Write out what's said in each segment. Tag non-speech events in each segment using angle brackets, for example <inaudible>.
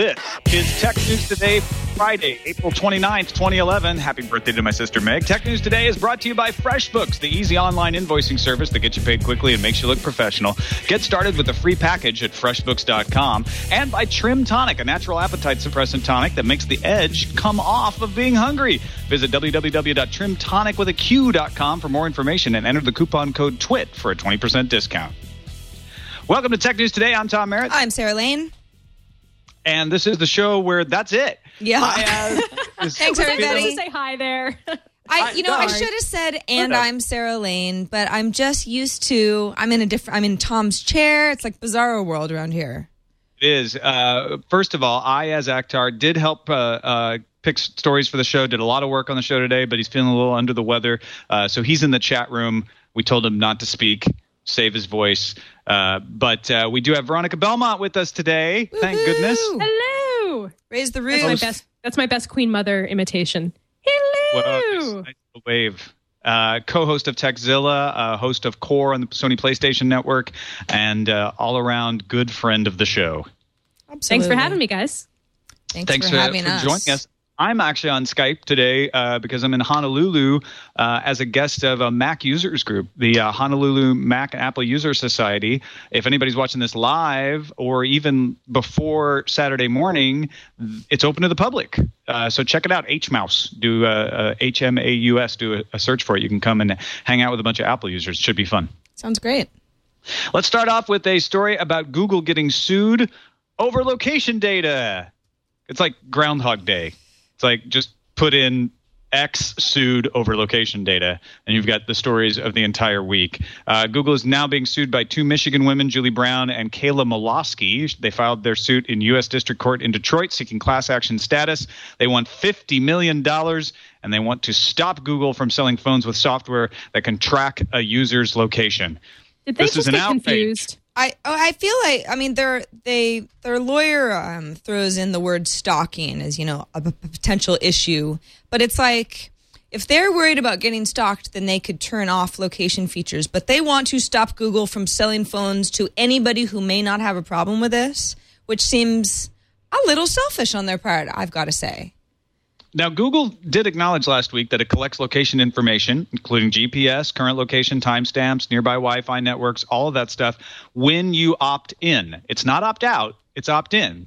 This is Tech News Today, Friday, April 29th, 2011. Happy birthday to my sister Meg. Tech News Today is brought to you by FreshBooks, the easy online invoicing service that gets you paid quickly and makes you look professional. Get started with a free package at freshbooks.com. And by Trim Tonic, a natural appetite suppressant tonic that makes the edge come off of being hungry. Visit www.trimtonicwithaq.com for more information and enter the coupon code TWIT for a 20% discount. Welcome to Tech News Today. I'm Tom Merritt. I'm Sarah Lane. And this is the show where that's it. Yeah. <laughs> I, uh, Thanks, Just everybody. say hi there. I, you know, I should have said, and Okay. I'm Sarah Lane, but I'm just used to. I'm in a different. I'm in Tom's chair. It's like bizarro world around here. It is. Uh, first of all, I, Ayaz Akhtar, did help uh, uh, pick stories for the show, did a lot of work on the show today, but he's feeling a little under the weather. Uh, so he's in the chat room. We told him not to speak, save his voice. Uh, but uh, we do have Veronica Belmont with us today. Thank goodness. Hello. Raise the That's my roof. best. That's my best Queen Mother imitation. Well, Hello. nice, nice wave. Uh, co-host of Techzilla, uh, host of Qore on the Sony PlayStation Network, and uh, all-around good friend of the show. Absolutely. Thanks for having me, guys. Thanks, Thanks for, for, having for us. joining us. I'm actually on Skype today uh, because I'm in Honolulu uh, as a guest of a Mac users group, the uh, Honolulu Mac and Apple User Society. If anybody's watching this live or even before Saturday morning, it's open to the public. Uh, so check it out. HMAUS, do uh, uh, H M A U S, do a, a search for it. You can come and hang out with a bunch of Apple users. It should be fun. Sounds great. Let's start off with a story about Google getting sued over location data. It's like Groundhog Day. It's like just put in X sued over location data, and you've got the stories of the entire week. Uh, Google is now being sued by two Michigan women, Julie Brown and Kayla Molosky. They filed their suit in U.S. District Court in Detroit, seeking class action status. They want $50 million, and they want to stop Google from selling phones with software that can track a user's location. Did they This is just an get outrage. confused? I oh, I feel like I mean their they their lawyer um, throws in the word stalking as you know a, p- potential issue, but it's like if they're worried about getting stalked, then they could turn off location features. But they want to stop Google from selling phones to anybody who may not have a problem with this, which seems a little selfish on their part. I've got to say. Now, Google did acknowledge last week that it collects location information, including GPS, current location timestamps, nearby Wi Fi networks, all of that stuff, when you opt in. It's not opt out, it's opt in.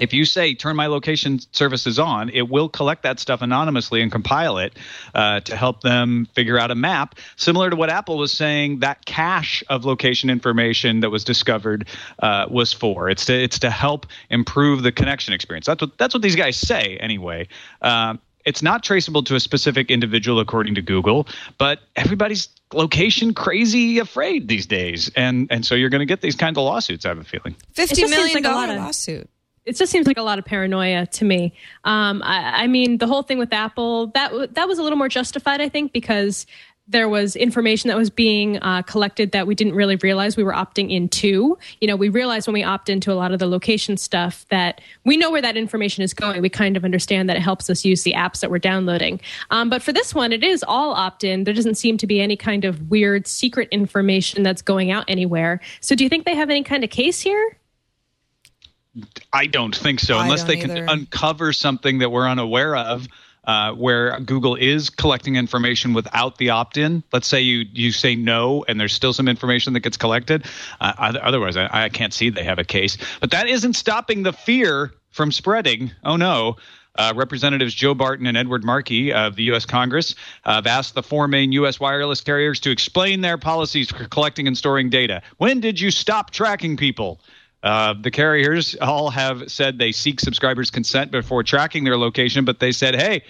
If you say turn my location services on, it will collect that stuff anonymously and compile it uh, to help them figure out a map, similar to what Apple was saying that cache of location information that was discovered uh, was for. It's to it's to help improve the connection experience. That's what that's what these guys say anyway. Um, it's not traceable to a specific individual according to Google, but everybody's location crazy afraid these days, and and so you're going to get these kinds of lawsuits. I have a feeling. Fifty just seems million like dollar lawsuit. It just seems like a lot of paranoia to me. Um, I, I mean, the whole thing with Apple that that was a little more justified, I think, because there was information that was being uh, collected that we didn't really realize we were opting into. You know, we realized when we opt into a lot of the location stuff that we know where that information is going. We kind of understand that it helps us use the apps that we're downloading. Um, but for this one, it is all opt in. There doesn't seem to be any kind of weird secret information that's going out anywhere. So, do you think they have any kind of case here? I don't think so, unless they can uncover something that we're unaware of. Uh, where Google is collecting information without the opt-in. Let's say you you say no, and there's still some information that gets collected. Uh, otherwise, I, I can't see they have a case. But that isn't stopping the fear from spreading. Oh no. Uh, Representatives Joe Barton and Edward Markey of the U.S. Congress have asked the four main U.S. wireless carriers to explain their policies for collecting and storing data. When did you stop tracking people? Uh, the carriers all have said they seek subscribers' consent before tracking their location, but they said, hey,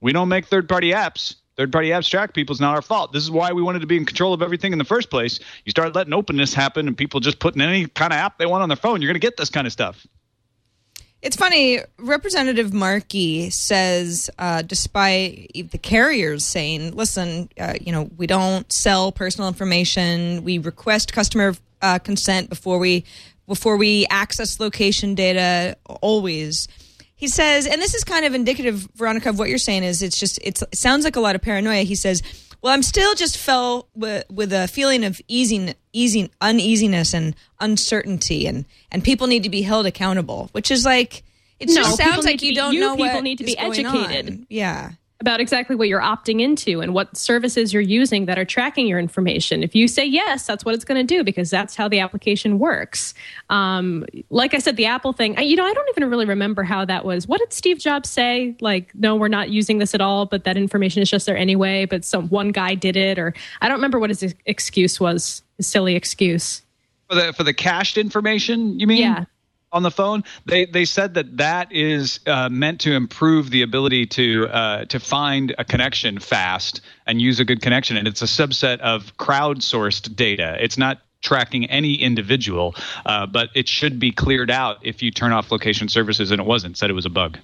we don't make third party apps. Third party apps track people is not our fault. This is why we wanted to be in control of everything in the first place. You start letting openness happen and people just putting any kind of app they want on their phone, you're going to get this kind of stuff. It's funny. Representative Markey says, uh, despite the carriers saying, "Listen, uh, you know, we don't sell personal information. We request customer uh, consent before we before we access location data. Always." He says, and this is kind of indicative, Veronica, of what you're saying. Is it's just it's, it sounds like a lot of paranoia. He says, "Well, I'm still just fell with, with a feeling of easing, easing, uneasiness and uncertainty, and and people need to be held accountable." Which is like it No, just sounds like you be- don't you know people need to be educated. on. Yeah. About exactly what you're opting into and what services you're using that are tracking your information. If you say yes, that's what it's going to do because that's how the application works. Um, like I said, the Apple thing, I, you know, I don't even really remember how that was. What did Steve Jobs say? Like, no, we're not using this at all, but that information is just there anyway. But some one guy did it, or I don't remember what his excuse was. His silly excuse. For the for the cached information, you mean? Yeah. On the phone, they they said that that is uh, meant to improve the ability to uh, to find a connection fast and use a good connection, and it's a subset of crowdsourced data. It's not tracking any individual, uh, but it should be cleared out if you turn off location services, and it wasn't. Said it was a bug.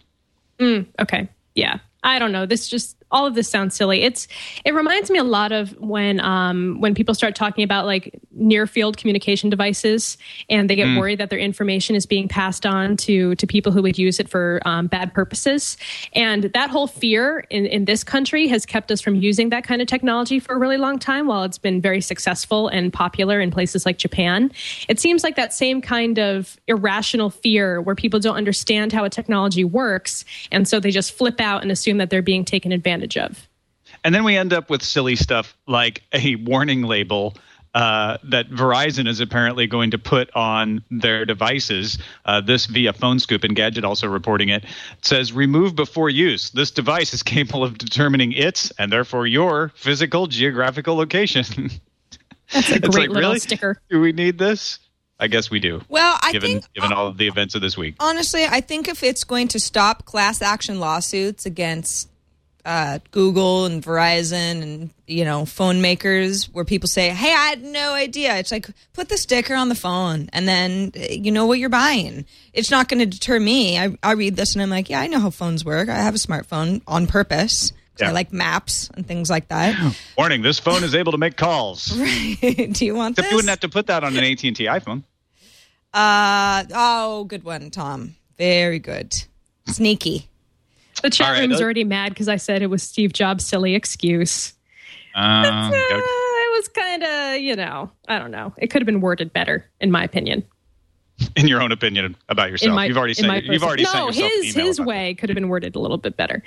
Okay. Yeah. I don't know. This just all of this sounds silly. It's it reminds me a lot of when um when people start talking about like near field communication devices and they get worried that their information is being passed on to to people who would use it for um, bad purposes. And that whole fear in in this country has kept us from using that kind of technology for a really long time. While it's been very successful and popular in places like Japan, it seems like that same kind of irrational fear where people don't understand how a technology works and so they just flip out and assume that they're being taken advantage of. And then we end up with silly stuff like a warning label uh, that Verizon is apparently going to put on their devices. Uh, this via Phone Scoop Engadget also reporting it. It says remove before use. This device is capable of determining its and therefore your physical geographical location. That's a great like, little really? sticker. Do we need this? I guess we do. Well, I given think given all of the events of this week. honestly, I think if it's going to stop class action lawsuits against uh, Google and Verizon and you know phone makers, where people say, "Hey, I had no idea," it's like put the sticker on the phone, and then uh, you know what you're buying. It's not going to deter me. I, I read this and I'm like, yeah, I know how phones work. I have a smartphone on purpose. 'cause I like maps and things like that. Warning: This phone is able to make calls. <laughs> Do you want Except this? you wouldn't have to put that on an AT and T iPhone. Uh, oh, good one, Tom. Very good. Sneaky. The chat All right, room's already mad because I said it was Steve Jobs' silly excuse. Uh, Uh, it was kind of, you know, I don't know. It could have been worded better, in my opinion. in your own opinion about yourself. My, you've already said my you've person- already no, sent yourself an his email his way could have been worded a little bit better.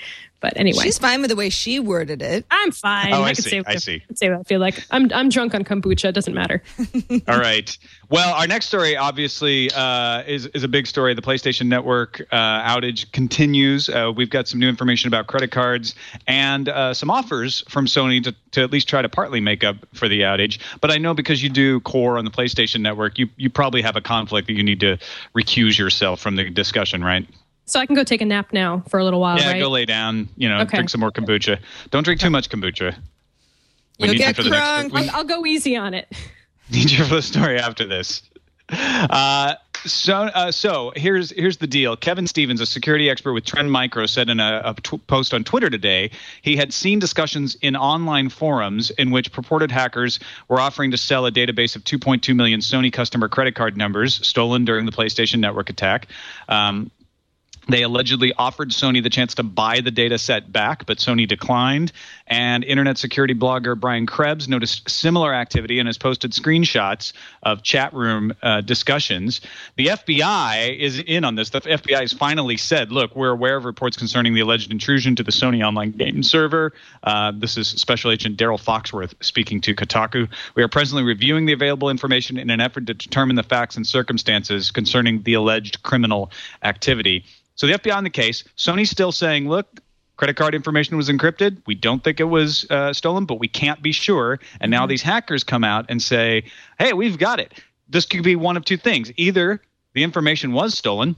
But anyway, She's fine with the way she worded it. I'm fine. Oh, I can see, say what I see. can say what I feel like. I'm I'm drunk on kombucha. It doesn't matter. <laughs> All right. Well, our next story obviously uh, is is a big story. The PlayStation Network uh, outage continues. Uh, we've got some new information about credit cards and uh, some offers from Sony to, to at least try to partly make up for the outage. But I know because you do Qore on the PlayStation Network, you you probably have a conflict that you need to recuse yourself from the discussion, right? So I can go take a nap now for a little while, yeah, right? go lay down. You know, Okay. drink some more kombucha. Don't drink too much kombucha. We You'll need you get next- I'll, I'll go easy on it. <laughs> need you for the story after this. Uh, so, uh, so here's here's the deal. Kevin Stevens, a security expert with Trend Micro, said in a, a tw- post on Twitter today he had seen discussions in online forums in which purported hackers were offering to sell a database of 2.2 million Sony customer credit card numbers stolen during the PlayStation Network attack. Um, they allegedly offered Sony the chance to buy the data set back, but Sony declined. And internet security blogger Brian Krebs noticed similar activity and has posted screenshots of chat room uh, discussions. The FBI is in on this. The FBI has finally said, look, we're aware of reports concerning the alleged intrusion to the Sony online game server. Uh, this is Special Agent Darrell Foxworth speaking to Kotaku. We are presently reviewing the available information in an effort to determine the facts and circumstances concerning the alleged criminal activity. So the FBI on the case. Sony's still saying, look, credit card information was encrypted. We don't think it was uh, stolen, but we can't be sure. And now these hackers come out and say, hey, we've got it. This could be one of two things. Either the information was stolen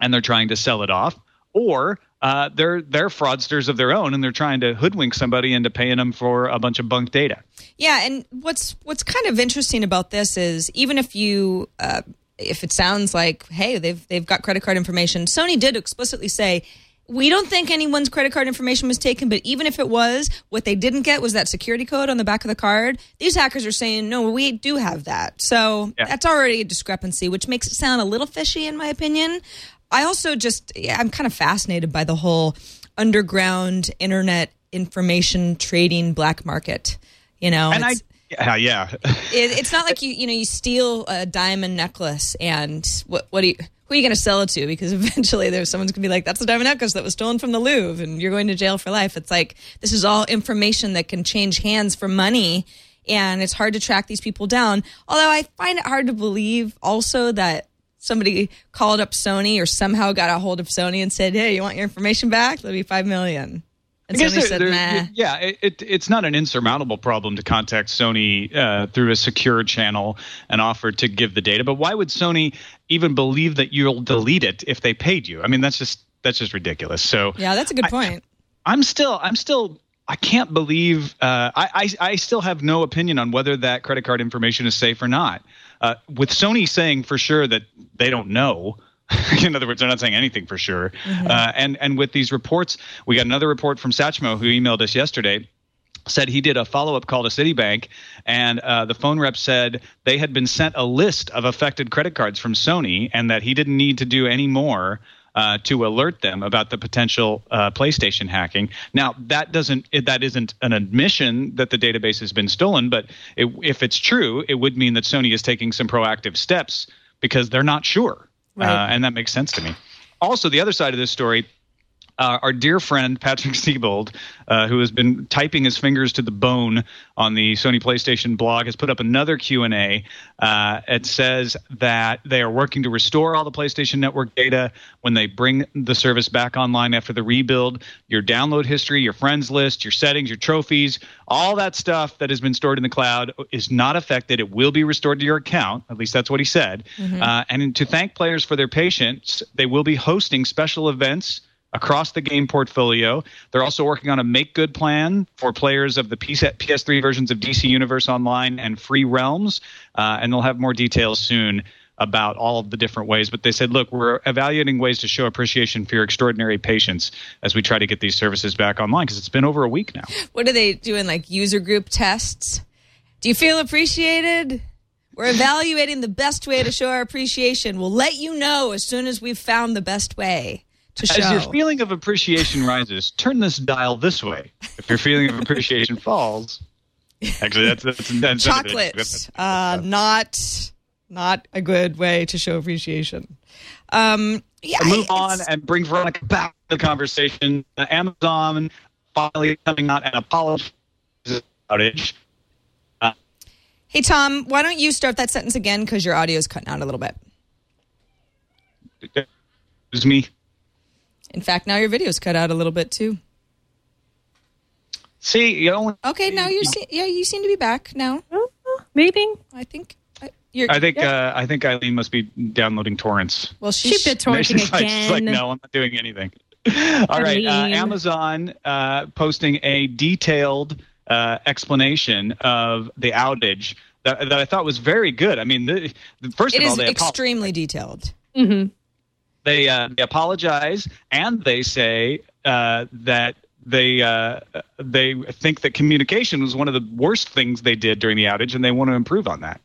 and they're trying to sell it off, or uh, they're they're fraudsters of their own and they're trying to hoodwink somebody into paying them for a bunch of bunk data. Yeah, and what's what's kind of interesting about this is even if you uh, if it sounds like hey they've they've got credit card information, Sony did explicitly say. We don't think anyone's credit card information was taken, but even if it was, what they didn't get was that security code on the back of the card. These hackers are saying, no, we do have that. So Yeah. that's already a discrepancy, which makes it sound a little fishy, in my opinion. I also just, yeah, I'm kind of fascinated by the whole underground internet information trading black market. You know, And I, yeah, yeah. it, it's not <laughs> like you, you know, you steal a diamond necklace and what, what do you, who are you going to sell it to? Because <laughs> eventually there's someone's going to be like, that's a diamond necklace that was stolen from the Louvre and you're going to jail for life. It's like, this is all information that can change hands for money. And it's hard to track these people down. Although I find it hard to believe also that somebody called up Sony or somehow got a hold of Sony and said, Hey, you want your information back? That'd be five million. And I Sony said, nah. Yeah, it, it, it's not an insurmountable problem to contact Sony uh, through a secure channel and offer to give the data. But why would Sony even believe that you'll delete it if they paid you? I mean, that's just that's just ridiculous. So Yeah, that's a good point. I'm still I'm still I can't believe uh, I, I I still have no opinion on whether that credit card information is safe or not. Uh, with Sony saying for sure that they don't know. <laughs> In other words, they're not saying anything for sure. Uh, and and with these reports, we got another report from Satchmo who emailed us yesterday said he did a follow-up call to Citibank, and uh, the phone rep said they had been sent a list of affected credit cards from Sony, and that he didn't need to do any more uh, to alert them about the potential uh, PlayStation hacking. Now, that doesn't that isn't an admission that the database has been stolen, but it, if it's true, it would mean that Sony is taking some proactive steps because they're not sure, Right. uh, and that makes sense to me. Also, the other side of this story uh, our dear friend Patrick <laughs> Seybold, uh, who has been typing his fingers to the bone on the Sony PlayStation blog, has put up another Q and A. Uh, it says that they are working to restore all the PlayStation Network data when they bring the service back online after the rebuild. Your download history, your friends list, your settings, your trophies, all that stuff that has been stored in the cloud is not affected. It will be restored to your account. At least that's what he said. Uh, and to thank players for their patience, they will be hosting special events across the game portfolio. They're also working on a make good plan for players of the PS- PS3 versions of DC Universe Online and Free Realms, uh, and they'll have more details soon about all of the different ways. But they said, look, we're evaluating ways to show appreciation for your extraordinary patience as we try to get these services back online because it's been over a week now. What are they doing? Like user group tests? Do you feel appreciated? We're evaluating the best way to show our appreciation. We'll let you know as soon as we've found the best way to show. As your feeling of appreciation rises, turn this dial this way. If your feeling of appreciation falls, actually, that's that's, that's Chocolates, uh, not not a good way to show appreciation. Um, yeah, move on and bring Veronica back to the conversation. Uh, Amazon finally coming out and apologizing for outage. Hey Tom, why don't you start that sentence again because your audio is cutting out a little bit. It was me. In fact, now your video's cut out a little bit too. See, you only. Okay, now you see, yeah, you seem to be back now. Maybe I think I- you're. I think uh, I think Eileen must be downloading torrents. well, she she's bit torrenting she's, like, she's like, no, I'm not doing anything. <laughs> All right, uh, Amazon uh, posting a detailed uh, explanation of the outage that, that I thought was very good. I mean, the, the- first It of all, is they apo- extremely detailed. They uh, they apologize and they say uh, that they uh, they think that communication was one of the worst things they did during the outage, and they want to improve on that.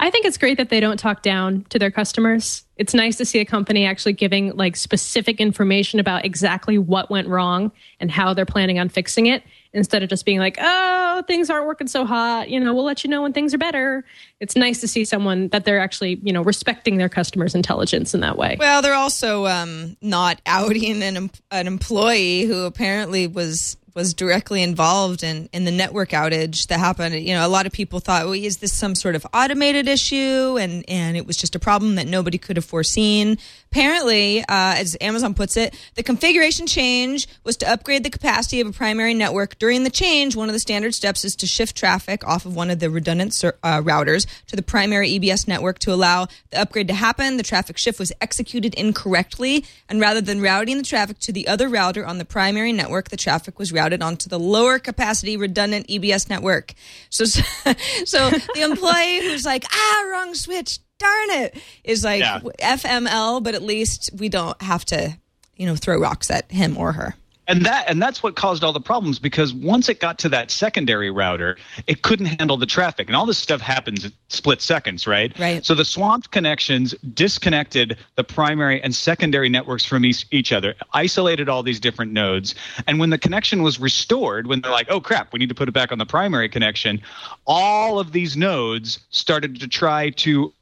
I think it's great that they don't talk down to their customers. It's nice to see a company actually giving like specific information about exactly what went wrong and how they're planning on fixing it instead of just being like, "Oh, things aren't working so hot, you know, we'll let you know when things are better." It's nice to see someone that they're actually, you know, respecting their customers' intelligence in that way. Well, they're also um, not <laughs> outing an an employee who apparently was was directly involved in in the network outage that happened. You know, a lot of people thought, "Well, is this some sort of automated issue?" and and it was just a problem that nobody could have foreseen. Apparently, uh, as Amazon puts it, the configuration change was to upgrade the capacity of a primary network. During the change, one of the standard steps is to shift traffic off of one of the redundant uh, routers to the primary EBS network to allow the upgrade to happen. The traffic shift was executed incorrectly, and rather than routing the traffic to the other router on the primary network, the traffic was routed onto the lower capacity redundant EBS network. So, <laughs> so the employee who's like, ah, wrong switch darn it, is like Yeah. FML, but at least we don't have to, you know, throw rocks at him or her. and that and that's what caused all the problems because once it got to that secondary router it couldn't handle the traffic and all this stuff happens in split seconds right Right. so the swamped connections disconnected the primary and secondary networks from each, each other isolated all these different nodes and when the connection was restored when they're like oh crap we need to put it back on the primary connection all of these nodes started to try to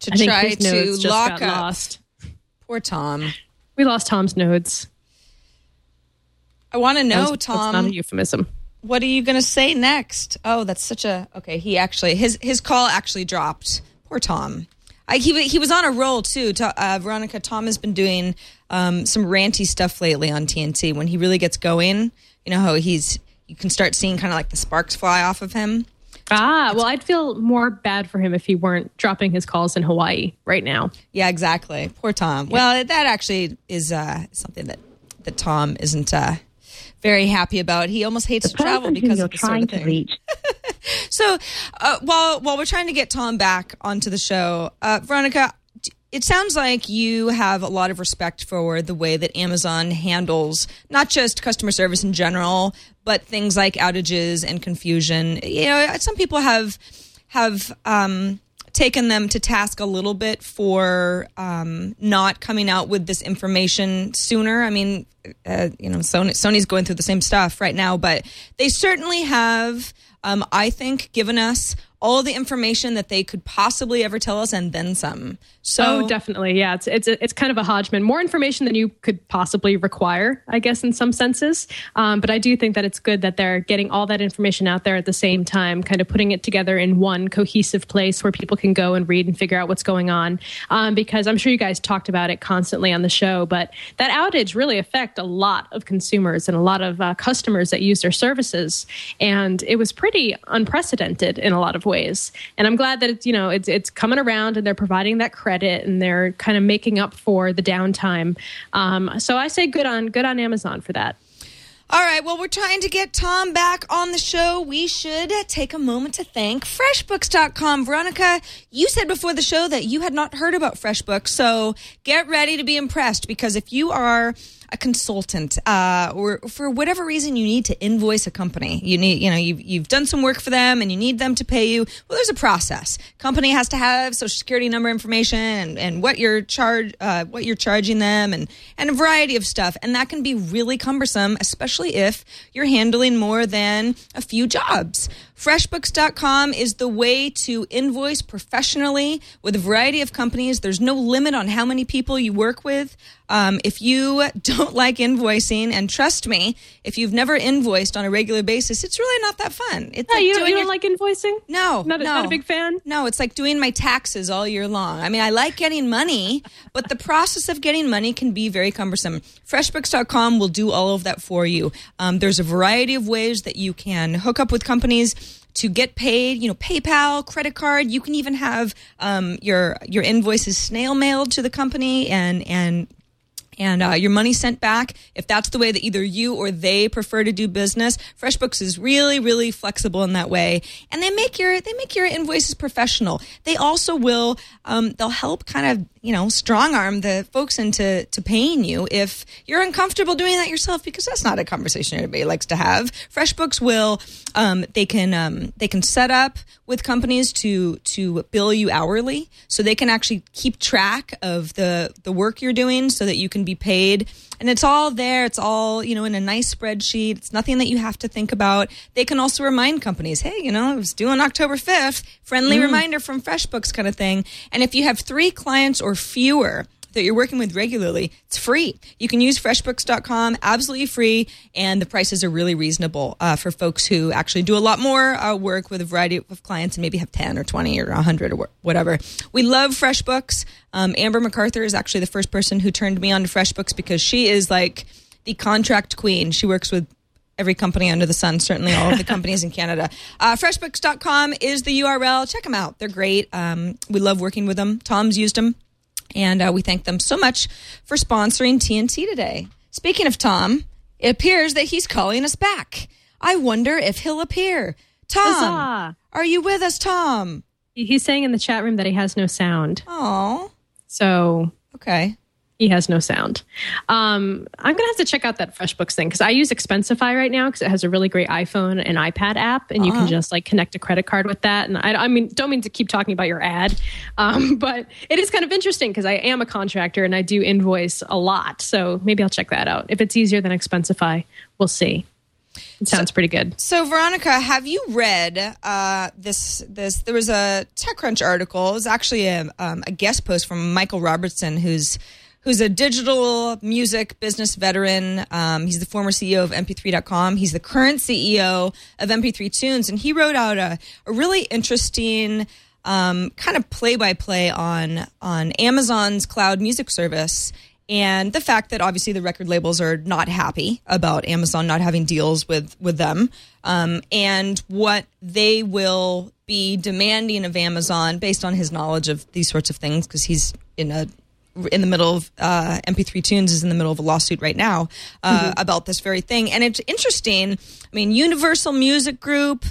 To I try to lock got up lost. poor Tom. We lost Tom's nodes. I want to That know, was- That's not Tom. a euphemism. what are you going to say next? Oh, that's such a okay. He actually his his call actually dropped. Poor Tom. I, he he was on a roll too. To, uh, Veronica Tom has been doing um, some ranty stuff lately on TNT. When he really gets going, you know how he's you can start seeing kind of like the sparks fly off of him. Ah, well, I'd feel more bad for him if he weren't dropping his calls in Hawaii right now. Yeah, exactly. Poor Tom. Well, that actually is uh, something that that Tom isn't uh, very happy about. He almost hates to travel because of this sort of thing. <laughs> So uh, while while we're trying to get Tom back onto the show, uh, Veronica, d- it sounds like you have a lot of respect for the way that Amazon handles not just customer service in general, but things like outages and confusion. You know, some people have have um, taken them to task a little bit for um, not coming out with this information sooner. I mean, uh, you know, Sony, Sony's going through the same stuff right now, but they certainly have, um, I think, given us all the information that they could possibly ever tell us and then some. So Oh, definitely. Yeah, it's it's it's kind of a hodgman. More information than you could possibly require, I guess, in some senses. Um, but I do think that it's good that they're getting all that information out there at the same time, kind of putting it together in one cohesive place where people can go and read and figure out what's going on. Um, because I'm sure you guys talked about it constantly on the show, but that outage really affect a lot of consumers and a lot of uh, customers that use their services, and it was pretty unprecedented in a lot of ways. And I'm glad that it's you know it's it's coming around and they're providing that credit and they're kind of making up for the downtime. Um, so I say good on good on Amazon for that. All right. Well, we're trying to get Tom back on the show. We should take a moment to thank FreshBooks.com. Veronica, you said before the show that you had not heard about FreshBooks. So get ready to be impressed because if you are a consultant uh, or for whatever reason you need to invoice a company. You need you know you've, you've done some work for them and you need them to pay you. Well there's a process. Company has to have social security number information and, and what you're charge uh, what you're charging them and and a variety of stuff. And that can be really cumbersome especially if you're handling more than a few jobs freshbooks.com is the way to invoice professionally with a variety of companies there's no limit on how many people you work with um, if you <laughs> don't like invoicing, and trust me, if you've never invoiced on a regular basis, it's really not that fun. It's Yeah, like you, don't- doing you your- don't like invoicing? no, Not a- no. not a big fan? No, it's like doing my taxes all year long. I mean, I like getting money, but the process of getting money can be very cumbersome. Freshbooks.com will do all of that for you. Um, there's a variety of ways that you can hook up with companies to get paid. You know, PayPal, credit card. You can even have um, your your invoices snail mailed to the company and and and uh, your money sent back if that's the way that either you or they prefer to do business freshbooks is really really flexible in that way. And they make your they make your invoices professional. They also will um, they'll help kind of you know strong arm the folks into to paying you if you're uncomfortable doing that yourself because that's not a conversation everybody likes to have. Freshbooks will um, they can um, they can set up with companies to to bill you hourly so they can actually keep track of the the work you're doing so that you can be paid. And it's all there. It's all you know in a nice spreadsheet. It's nothing that you have to think about. They can also remind companies hey you know it was due on october 5th friendly mm. reminder from freshbooks kind of thing. And if you have three clients or fewer that you're working with regularly, it's free. You can use freshbooks.com absolutely free, and the prices are really reasonable uh, for folks who actually do a lot more uh, work with a variety of clients and maybe have 10 or 20 or 100 or whatever. We love FreshBooks. Um, Amber MacArthur is actually the first person who turned me on to FreshBooks because she is like the contract queen. She works with every company under the sun, certainly all of the <laughs> companies in Canada. Uh, freshbooks.com is the URL. Check them out. They're great. Um, we love working with them. Tom's used them. And uh, we thank them so much for sponsoring TNT today. Speaking of Tom, it appears that he's calling us back. I wonder if he'll appear. Tom, Huzzah! are you with us, Tom? He's saying in the chat room that he has no sound. Oh, So okay. He has no sound. Um, I'm gonna have to check out that FreshBooks thing because I use Expensify right now because it has a really great iPhone and iPad app, and you can just like connect a credit card with that. And I, I mean, don't mean to keep talking about your ad, um, <laughs> but it is kind of interesting because I am a contractor and I do invoice a lot. So maybe I'll check that out. If it's easier than Expensify, we'll see. It sounds pretty good. So, Veronica, have you read uh, this? This there was a TechCrunch article. It was actually a, um, a guest post from Michael Robertson, who's who's a digital music business veteran. Um, he's the former CEO of MP3.com. He's the current CEO of MP3 Tunes, and he wrote out a, a really interesting um, kind of play by play on on Amazon's cloud music service and the fact that obviously the record labels are not happy about Amazon not having deals with with them, um, and what they will be demanding of Amazon based on his knowledge of these sorts of things, because he's in a in the middle of uh, MP3 Tunes is in the middle of a lawsuit right now uh, about this very thing, and it's interesting. I mean, Universal Music Group,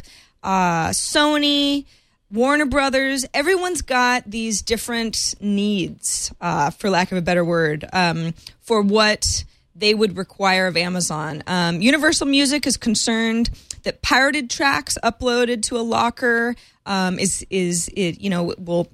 uh, Sony. Warner Brothers, everyone's got these different needs, uh, for lack of a better word, um, for what they would require of Amazon. Um, Universal Music is concerned that pirated tracks uploaded to a locker um, is is it you know will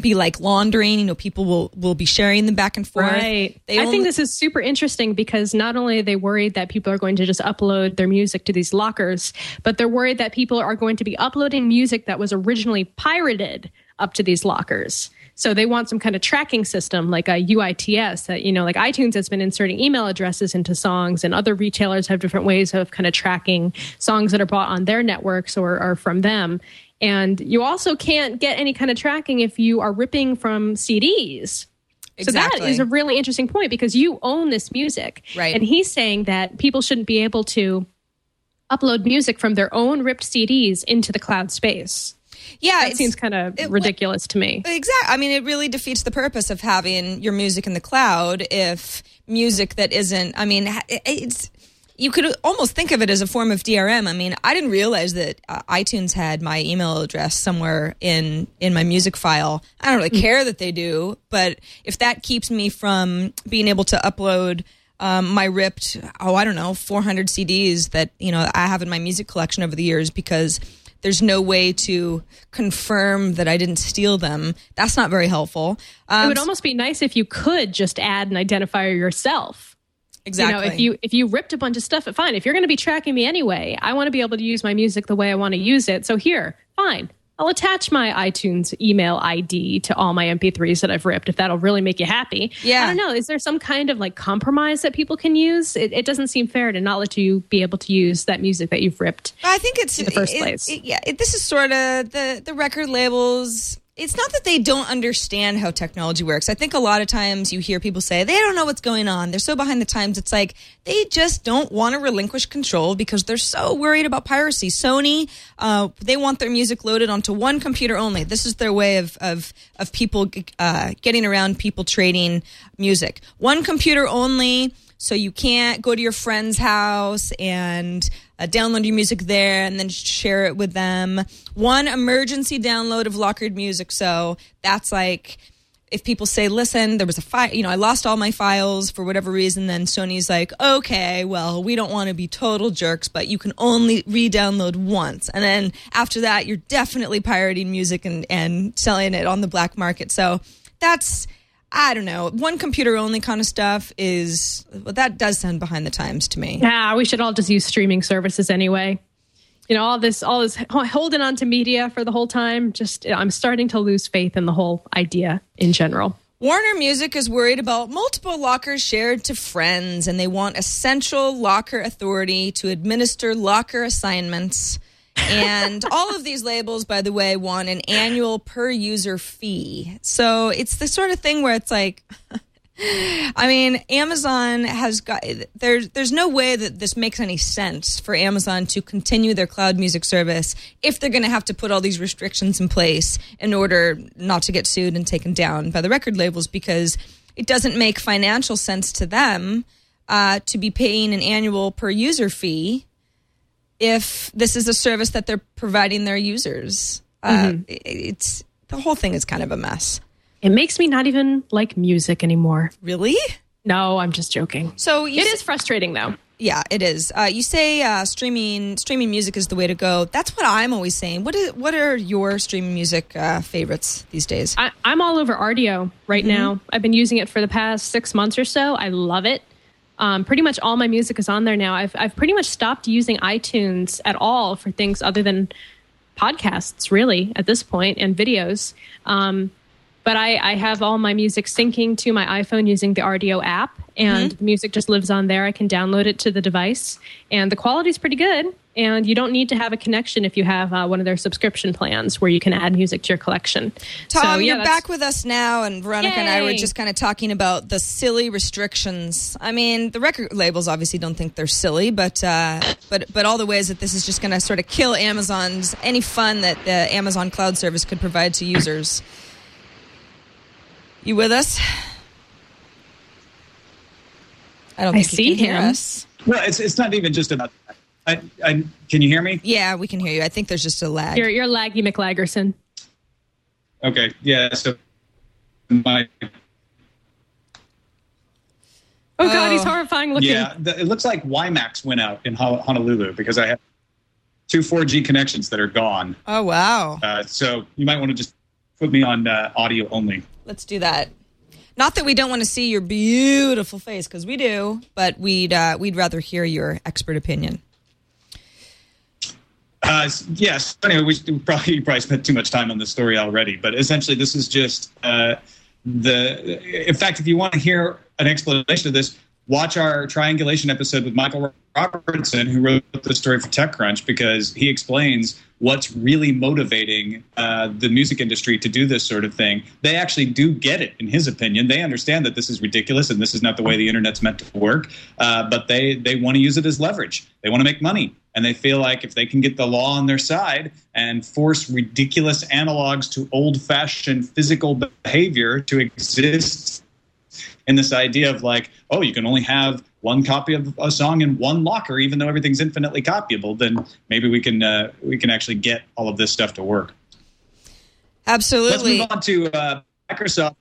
be like laundering. You know, people will will be sharing them back and forth. Right. They I only- think this is super interesting because not only are they worried that people are going to just upload their music to these lockers, but they're worried that people are going to be uploading music that was originally pirated up to these lockers. So they want some kind of tracking system like a UITS that, you know, like iTunes has been inserting email addresses into songs and other retailers have different ways of kind of tracking songs that are bought on their networks or, or from them. And you also can't get any kind of tracking if you are ripping from CDs. So that is a really interesting point because you own this music. Right. And he's saying that people shouldn't be able to upload music from their own ripped CDs into the cloud space. yeah, it seems kind of ridiculous to me. Exactly. I mean, it really defeats the purpose of having your music in the cloud if music that isn't. I mean, it's. You could almost think of it as a form of DRM. I mean, I didn't realize that uh, iTunes had my email address somewhere in in my music file. I don't really care that they do, but if that keeps me from being able to upload um, my ripped, oh, I don't know, 400 CDs that you know I have in my music collection over the years because there's no way to confirm that I didn't steal them. That's not very helpful. Um, it would almost be nice if you could just add an identifier yourself. Exactly. You know, if you if you ripped a bunch of stuff, fine. If you're going to be tracking me anyway, I want to be able to use my music the way I want to use it. So here, fine. I'll attach my iTunes email ID to all my MP3s that I've ripped if that'll really make you happy. Yeah. I don't know. Is there some kind of like compromise that people can use? It, it doesn't seem fair to not let you be able to use that music that you've ripped. I think it's in the first it- place. it- yeah, it, this is sort of the the record labels. It's not that they don't understand how technology works. I think a lot of times you hear people say they don't know what's going on. They're so behind the times. It's like they just don't want to relinquish control because they're so worried about piracy. Sony, uh, they want their music loaded onto one computer only. This is their way of of of people uh, getting around people trading music. One computer only so you can't go to your friend's house and uh, download your music there and then share it with them. One emergency download of lockered music. So that's like if people say, "Listen, there was a file. You know, I lost all my files for whatever reason." Then Sony's like, "Okay, well, we don't want to be total jerks, but you can only re-download once, and then after that, you're definitely pirating music and and selling it on the black market." So that's I don't know. One computer only kind of stuff is well, that does sound behind the times to me. Yeah, we should all just use streaming services anyway. You know, all this, all this holding on to media for the whole time. Just, I'm starting to lose faith in the whole idea in general. Warner Music is worried about multiple lockers shared to friends, and they want a central locker authority to administer locker assignments. And all of these labels, by the way, want an annual per user fee. So it's the sort of thing where it's like, <laughs> I mean, Amazon has got there's there's no way that this makes any sense for Amazon to continue their cloud music service if they're going to have to put all these restrictions in place in order not to get sued and taken down by the record labels because it doesn't make financial sense to them uh, to be paying an annual per user fee if this is a service that they're providing their users. Uh, it's the whole thing is kind of a mess. It makes me not even like music anymore. Really? No, I'm just joking. So It s- is frustrating though. Yeah, it is. Uh, you say uh, streaming streaming music is the way to go. That's what I'm always saying. What is what are your streaming music uh, favorites these days? I, I'm all over Rdio right now. I've been using it for the past six months or so. I love it. Um, pretty much all my music is on there now. I've I've pretty much stopped using iTunes at all for things other than podcasts, really, at this point, and videos. Um, but I, I have all my music syncing to my iPhone using the Rdio app, and the music just lives on there. I can download it to the device, and the quality is pretty good. And you don't need to have a connection if you have uh, one of their subscription plans where you can add music to your collection. Tom, So, yeah, you're back with us now, and Veronica and I were just kind of talking about the silly restrictions. I mean, the record labels obviously don't think they're silly, but uh, but but all the ways that this is just going to sort of kill Amazon's any fun that the Amazon Cloud Service could provide to users. You with us? I don't I think see you can hear him. us. Well, it's it's not even just about that. I, I, can you hear me? Yeah, we can hear you. I think there's just a lag. You're, you're laggy McLagerson. Okay, yeah. So my Oh, God, he's Oh. horrifying looking. yeah, the, it looks like WiMAX went out in Honolulu because I have two 4G connections that are gone. oh wow. Uh, so you might want to just put me on uh, audio only. Let's do that. Not that we don't want to see your beautiful face, because we do, but we'd uh, we'd rather hear your expert opinion. Uh, yes. Anyway, we probably probably spent too much time on this story already, but essentially, this is just uh, the. In fact, if you want to hear an explanation of this, watch our triangulation episode with Michael Robertson, who wrote the story for TechCrunch, because he explains what's really motivating uh, the music industry to do this sort of thing. They actually do get it, in his opinion. They understand that this is ridiculous and this is not the way the internet's meant to work, uh, but they they want to use it as leverage. They want to make money and they feel like if they can get the law on their side and force ridiculous analogs to old-fashioned physical behavior to exist in this idea of like oh you can only have one copy of a song in one locker even though everything's infinitely copyable then maybe we can uh, we can actually get all of this stuff to work Absolutely. let's move on to uh, microsoft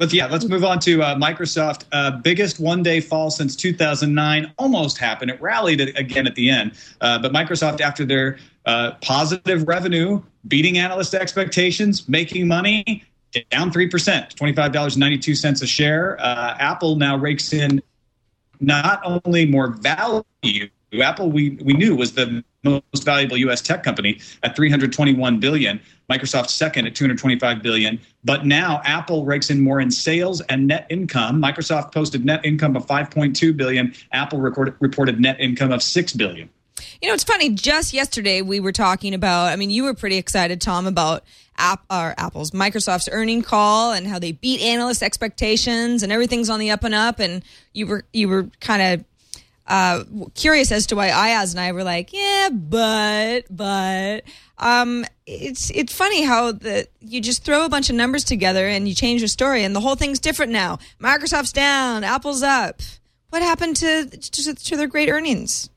but yeah, let's move on to uh, Microsoft. Uh, biggest one day fall since 2009 almost happened. It rallied again at the end. Uh, but Microsoft, after their uh, positive revenue, beating analyst expectations, making money, down 3%, $25.92 a share. Uh, Apple now rakes in not only more value, Apple we, we knew was the most valuable U.S. tech company at 321 billion. Microsoft second at 225 billion. But now Apple rakes in more in sales and net income. Microsoft posted net income of 5.2 billion. Apple recorded, reported net income of 6 billion. You know, it's funny. Just yesterday, we were talking about. I mean, you were pretty excited, Tom, about App or Apple's Microsoft's earning call and how they beat analyst expectations and everything's on the up and up. And you were you were kind of uh, curious as to why Ayaz and I were like, yeah, but but um, it's it's funny how the you just throw a bunch of numbers together and you change your story and the whole thing's different now. Microsoft's down, Apple's up. What happened to to, to their great earnings?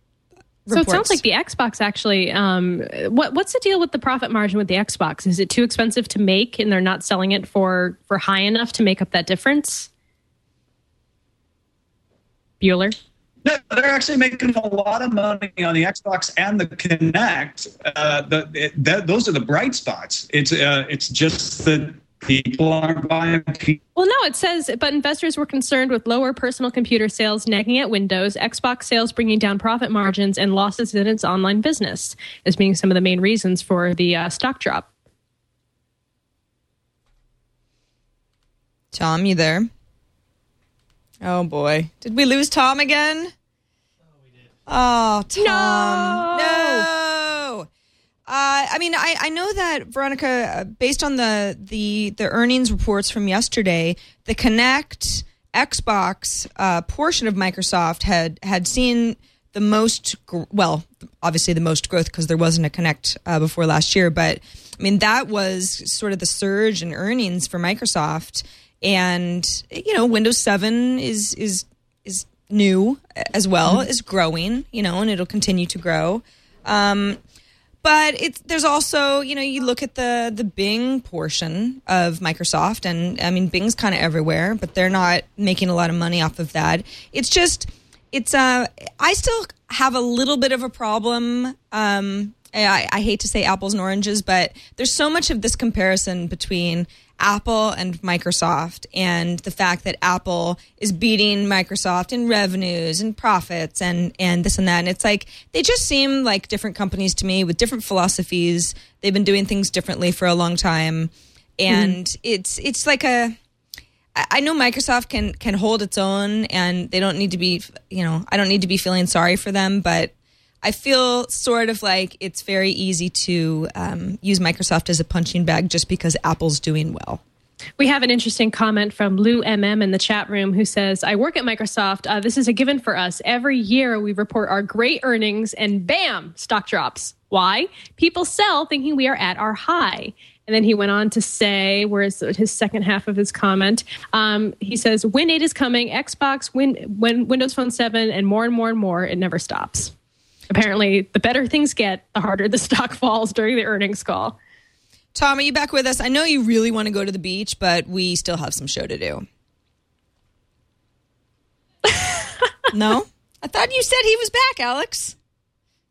So it sounds like the Xbox actually. Um, what what's the deal with the profit margin with the Xbox? Is it too expensive to make, and they're not selling it for for high enough to make up that difference? Bueller. No, they're actually making a lot of money on the Xbox and the Kinect. Uh, the, it, that, those are the bright spots. It's uh, it's just that people aren't buying. Well, no, it says, but investors were concerned with lower personal computer sales nagging at Windows, Xbox sales bringing down profit margins, and losses in its online business as being some of the main reasons for the uh, stock drop. Tom, you there? Oh boy, did we lose Tom again? Oh, we did. Oh, Tom, No! no. Uh, I mean, I, I know that Veronica, uh, based on the the the earnings reports from yesterday, the Kinect Xbox uh, portion of Microsoft had had seen the most gr- well, obviously the most growth because there wasn't a Kinect uh, before last year, but I mean that was sort of the surge in earnings for Microsoft, and you know Windows Seven is is is new as well is growing, you know, and it'll continue to grow. Um, but it's there's also you know you look at the the Bing portion of Microsoft, and I mean Bing's kind of everywhere, but they're not making a lot of money off of that. It's just it's uh I still have a little bit of a problem. Um, I, I hate to say apples and oranges, but there's so much of this comparison between Apple and Microsoft and the fact that Apple is beating Microsoft in revenues and profits and and this and that. And it's like they just seem like different companies to me with different philosophies. They've been doing things differently for a long time. And mm. it's it's like a I know Microsoft can can hold its own and they don't need to be you know I don't need to be feeling sorry for them but I feel sort of like it's very easy to um, use Microsoft as a punching bag just because Apple's doing well. We have an interesting comment from Lou MM in the chat room who says, I work at Microsoft. Uh, this is a given for us. Every year we report our great earnings and bam, stock drops. Why? People sell thinking we are at our high. And then he went on to say, where's his second half of his comment? Um, he says, Win 8 is coming, Xbox, Win, Win, Windows Phone 7, and more and more and more. It never stops apparently the better things get, the harder the stock <laughs> falls during the earnings call. Tom, are you back with us? I know you really want to go to the beach, but we still have some show to do. <laughs> no? I thought you said he was back, Alex.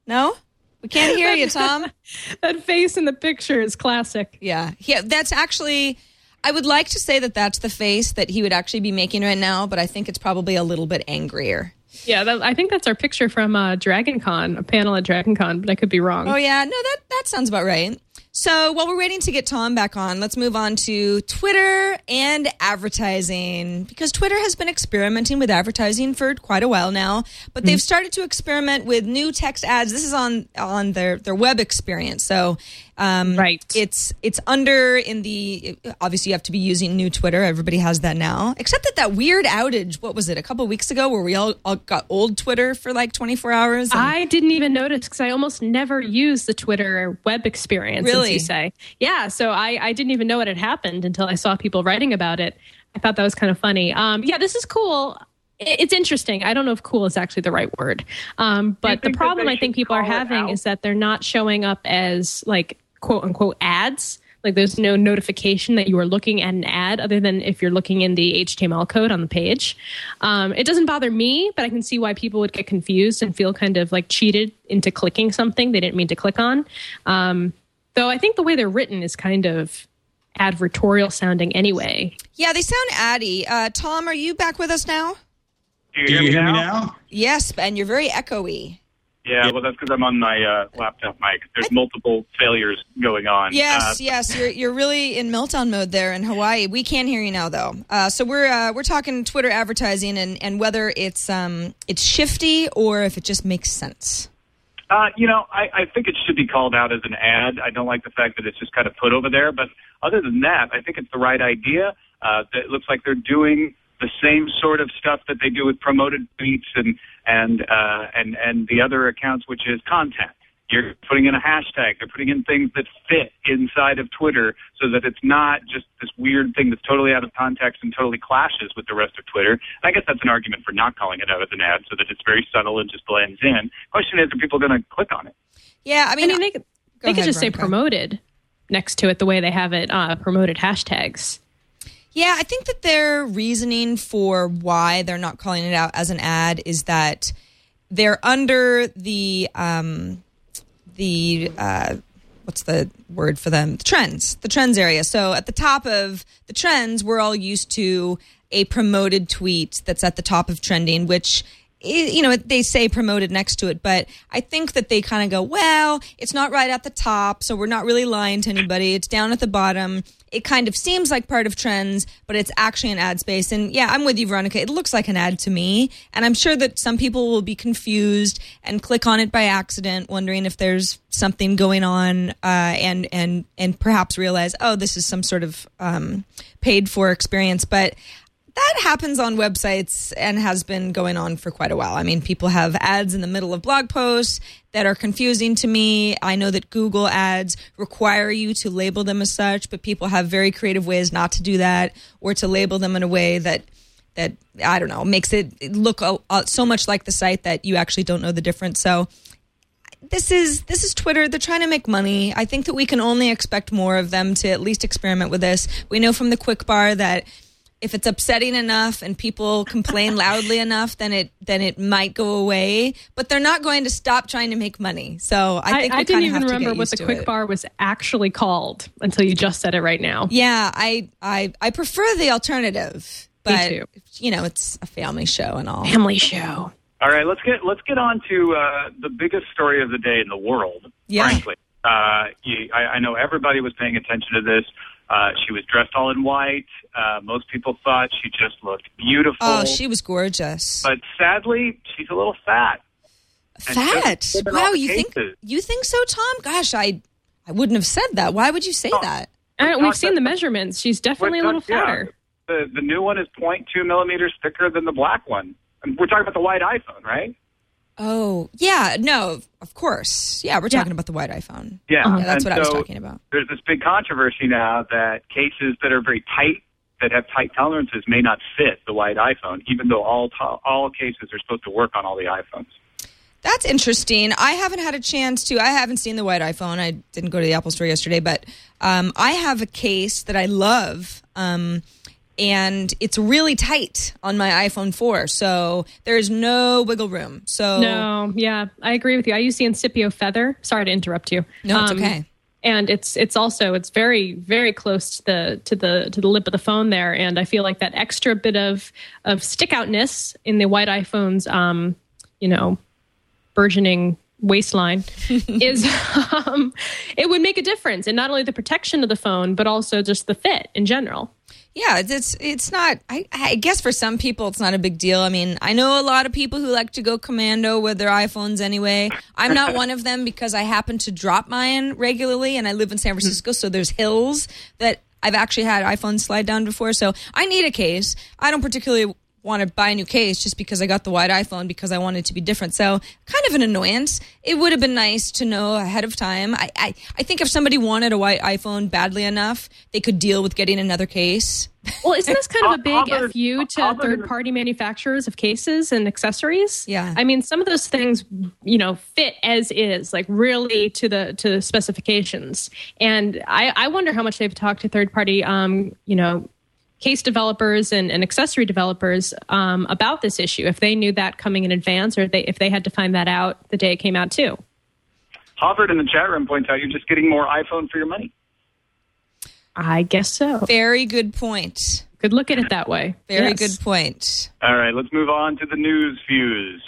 No? We can't hear you, Tom. <laughs> that face in the picture is classic. Yeah. Yeah, that's actually I would like to say that that's the face that he would actually be making right now, but I think it's probably a little bit angrier. Yeah, that, I think that's our picture from uh, Dragon Con, a panel at Dragon Con, but I could be wrong. Oh, yeah. No, that, that sounds about right. So while we're waiting to get Tom back on, let's move on to Twitter and advertising because Twitter has been experimenting with advertising for quite a while now, but they've mm-hmm. started to experiment with new text ads. This is on on their their web experience. So um, right. It's it's under in the obviously you have to be using new Twitter. Everybody has that now, except that that weird outage. What was it? A couple weeks ago, where we all, all got old Twitter for like 24 hours. And- I didn't even notice because I almost never use the Twitter web experience. Really? you say, yeah. So I I didn't even know what had happened until I saw people writing about it. I thought that was kind of funny. Um, yeah, this is cool it's interesting. I don't know if cool is actually the right word. Um, but the problem I think people are having is that they're not showing up as like quote unquote ads. Like there's no notification that you are looking at an ad other than if you're looking in the HTML code on the page. Um, it doesn't bother me, but I can see why people would get confused and feel kind of like cheated into clicking something they didn't mean to click on. Um, though I think the way they're written is kind of advertorial sounding anyway. Yeah, they sound addy. Uh, Tom, are you back with us now? Do you, hear, you hear me now? Yes, and you're very echoey. Yeah, well, that's because I'm on my uh, laptop mic. There's multiple failures going on. Yes, uh, yes, you're you're really in meltdown mode there in Hawaii. We can hear you now, though. Uh, so we're uh, we're talking Twitter advertising and, and whether it's um it's shifty or if it just makes sense. Uh, you know, I, I think it should be called out as an ad. I don't like the fact that it's just kind of put over there. But other than that, I think it's the right idea. Uh, it looks like they're doing the same sort of stuff that they do with promoted tweets and and uh, and and the other accounts, which is content. You're putting in a hashtag. They're putting in things that fit inside of Twitter, so that it's not just this weird thing that's totally out of context and totally clashes with the rest of Twitter. I guess that's an argument for not calling it out as an ad, so that it's very subtle and just blends in. Question is, are people going to click on it? Yeah, I mean, I mean they, could, they ahead, could just Veronica. say promoted next to it the way they have it uh, promoted hashtags. Yeah, I think that their reasoning for why they're not calling it out as an ad is that they're under the um, the uh, what's the word for them? The trends, the trends area. So at the top of the trends, we're all used to a promoted tweet that's at the top of trending, which you know, they say promoted next to it, but I think that they kind of go, well, it's not right at the top, so we're not really lying to anybody. It's down at the bottom. It kind of seems like part of trends, but it's actually an ad space. And yeah, I'm with you, Veronica. It looks like an ad to me. And I'm sure that some people will be confused and click on it by accident, wondering if there's something going on, uh, and, and, and perhaps realize, oh, this is some sort of, um, paid for experience. But that happens on websites and has been going on for quite a while. I mean, people have ads in the middle of blog posts that are confusing to me. I know that Google ads require you to label them as such, but people have very creative ways not to do that or to label them in a way that that I don't know makes it look so much like the site that you actually don't know the difference. So this is this is Twitter. They're trying to make money. I think that we can only expect more of them to at least experiment with this. We know from the Quick Bar that if it's upsetting enough and people complain loudly enough, then it then it might go away. But they're not going to stop trying to make money. So I think I, we I didn't even have remember what the quick it. bar was actually called until you just said it right now. Yeah, I I I prefer the alternative, but too. you know it's a family show and all. Family show. All right, let's get let's get on to uh, the biggest story of the day in the world. Yeah. Frankly, uh, you, I, I know everybody was paying attention to this. Uh, she was dressed all in white. Uh, most people thought she just looked beautiful. Oh, she was gorgeous. But sadly, she's a little fat. Fat. Wow, all the you think you think so, Tom? Gosh, I I wouldn't have said that. Why would you say that? Uh, Well, we've seen the measurements. She's definitely a little yeah. fatter. The the new one is 0.2 millimeters thicker than the black one. And we're talking about the white iPhone, right? Oh, yeah, no, of course. Yeah, we're Yeah. talking about the white iPhone. Yeah, Yeah, that's And what I was talking about. There's this big controversy now that cases that are very tight, that have tight tolerances, may not fit the white iPhone, even though all to- all cases are supposed to work on all the iPhones. That's interesting. I haven't had a chance to. I haven't seen the white iPhone. I didn't go to the Apple store yesterday, but um, I have a case that I love, um, and it's really tight on my iPhone 4. So there's no wiggle room. So No, yeah, I agree with you. I use the Incipio Feather. Sorry to interrupt you. No, it's Um, okay. And it's it's also it's very very close to the to the to the lip of the phone there, and I feel like that extra bit of of stick outness in the white iPhone's um you know burgeoning waistline <laughs> is um, it would make a difference in not only the protection of the phone but also just the fit in general. Yeah, it's it's, it's not. I, I guess for some people, it's not a big deal. I mean, I know a lot of people who like to go commando with their iPhones anyway. I'm not one of them because I happen to drop mine regularly, and I live in San Francisco, so there's hills that I've actually had iPhones slide down before. So I need a case. I don't particularly want to buy a new case just because I got the white iPhone because I wanted to be different. So kind of an annoyance. It would have been nice to know ahead of time. I, I, I think if somebody wanted a white iPhone badly enough, they could deal with getting another case. Well, isn't this kind of a <laughs> big Auburn- fu to third party manufacturers of cases and accessories? Yeah. I mean, some of those things, you know, fit as is, like really to the to the specifications. And I, I wonder how much they've talked to third party, um, you know, case developers and, and accessory developers um, about this issue. If they knew that coming in advance, or they, if they had to find that out the day it came out too. Harvard in the chat room points out you're just getting more iPhone for your money. I guess so. Very good point. Could look at it that way. Very Yes. good point. All right, let's move on to the news fuse.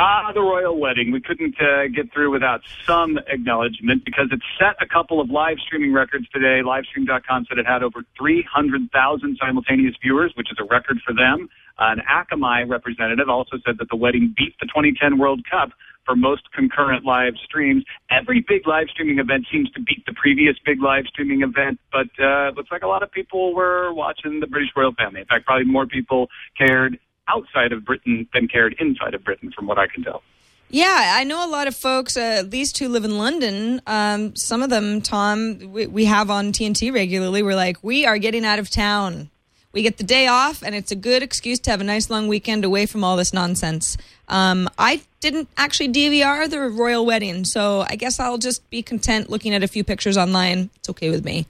Ah, the royal wedding. We couldn't uh, get through without some acknowledgement because it set a couple of live streaming records today. Livestream.com said it had over 300,000 simultaneous viewers, which is a record for them. An Akamai representative also said that the wedding beat the 2010 World Cup for most concurrent live streams. Every big live streaming event seems to beat the previous big live streaming event, but uh, it looks like a lot of people were watching the British royal family. In fact, probably more people cared outside of Britain than cared inside of Britain, from what I can tell. Yeah, I know a lot of folks, uh, at least who live in London. Um, some of them, Tom, we, we have on TNT regularly. We're like, we are getting out of town. We get the day off, and it's a good excuse to have a nice long weekend away from all this nonsense. Um, I didn't actually DVR the royal wedding, so I guess I'll just be content looking at a few pictures online. It's okay with me.